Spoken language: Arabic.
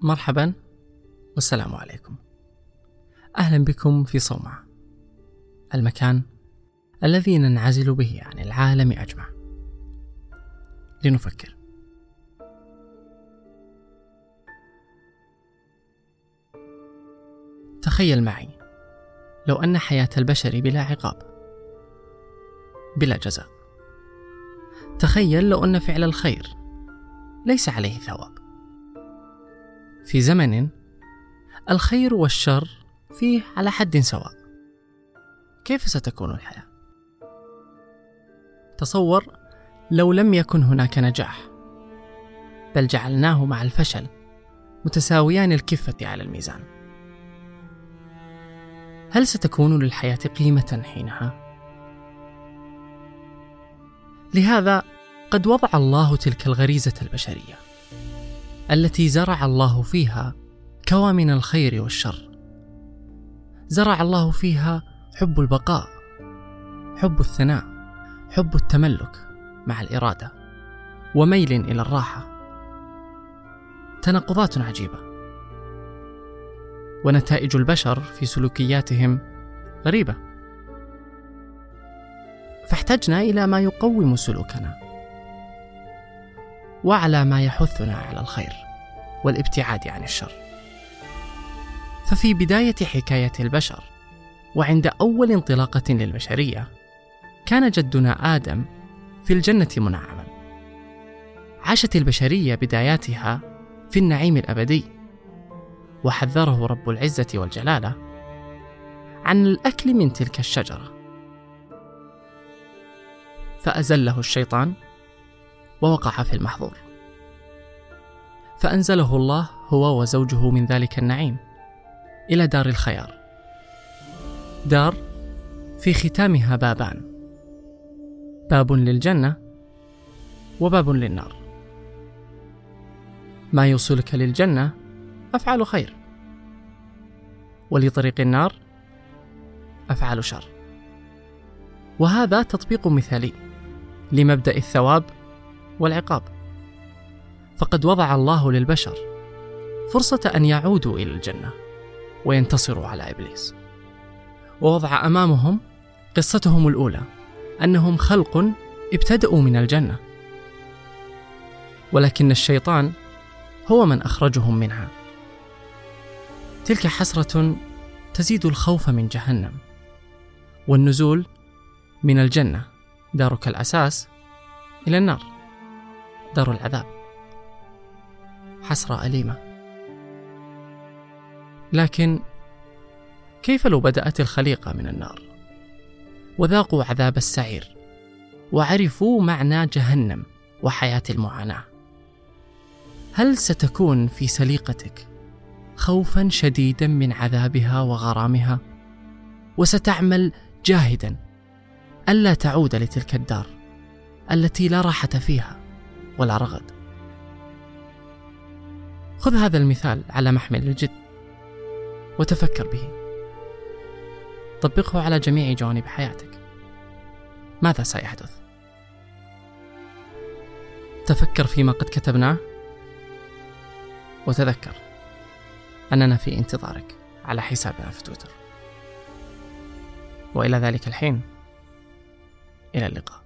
مرحبا والسلام عليكم. أهلا بكم في صومعة المكان الذي ننعزل به عن العالم أجمع. لنفكر. تخيل معي لو أن حياة البشر بلا عقاب بلا جزاء. تخيل لو أن فعل الخير ليس عليه ثواب. في زمن الخير والشر فيه على حد سواء. كيف ستكون الحياة؟ تصور لو لم يكن هناك نجاح بل جعلناه مع الفشل متساويان الكفة على الميزان. هل ستكون للحياة قيمة حينها؟ لهذا قد وضع الله تلك الغريزة البشرية. التي زرع الله فيها كوامن الخير والشر. زرع الله فيها حب البقاء حب الثناء حب التملك مع الإرادة وميل إلى الراحة. تناقضات عجيبة. ونتائج البشر في سلوكياتهم غريبة. فاحتجنا إلى ما يقوم سلوكنا. وعلى ما يحثنا على الخير والابتعاد عن الشر. ففي بداية حكاية البشر وعند أول انطلاقة للبشرية كان جدنا آدم في الجنة منعما. عاشت البشرية بداياتها في النعيم الأبدي وحذره رب العزة والجلالة عن الأكل من تلك الشجرة. فأزله الشيطان ووقع في المحظور. فأنزله الله هو وزوجه من ذلك النعيم إلى دار الخيار. دار في ختامها بابان. باب للجنة وباب للنار. ما يوصلك للجنة أفعال خير ولطريق النار أفعال شر. وهذا تطبيق مثالي لمبدأ الثواب والعقاب. فقد وضع الله للبشر فرصة أن يعودوا إلى الجنة وينتصروا على إبليس. ووضع أمامهم قصتهم الأولى أنهم خلق ابتدأوا من الجنة. ولكن الشيطان هو من أخرجهم منها. تلك حسرة تزيد الخوف من جهنم والنزول من الجنة دارك الأساس إلى النار. دار العذاب. حسرة أليمة. لكن كيف لو بدأت الخليقة من النار؟ وذاقوا عذاب السعير. وعرفوا معنى جهنم وحياة المعاناة. هل ستكون في سليقتك خوفا شديدا من عذابها وغرامها؟ وستعمل جاهدا ألا تعود لتلك الدار التي لا راحة فيها. ولا رغد. خذ هذا المثال على محمل الجد وتفكر به. طبقه على جميع جوانب حياتك. ماذا سيحدث؟ تفكر فيما قد كتبناه وتذكر أننا في انتظارك على حسابنا في تويتر. وإلى ذلك الحين. إلى اللقاء.